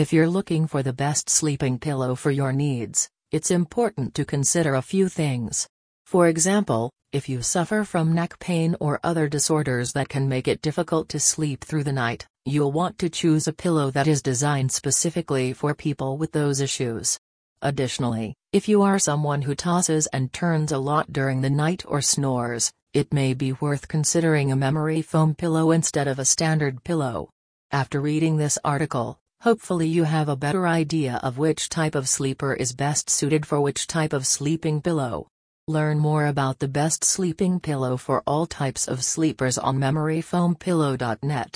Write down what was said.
If you're looking for the best sleeping pillow for your needs, it's important to consider a few things. For example, if you suffer from neck pain or other disorders that can make it difficult to sleep through the night, you'll want to choose a pillow that is designed specifically for people with those issues. Additionally, if you are someone who tosses and turns a lot during the night or snores, it may be worth considering a memory foam pillow instead of a standard pillow. After reading this article, hopefully you have a better idea of which type of sleeper is best suited for which type of sleeping pillow. Learn more about the best sleeping pillow for all types of sleepers on memoryfoampillow.net.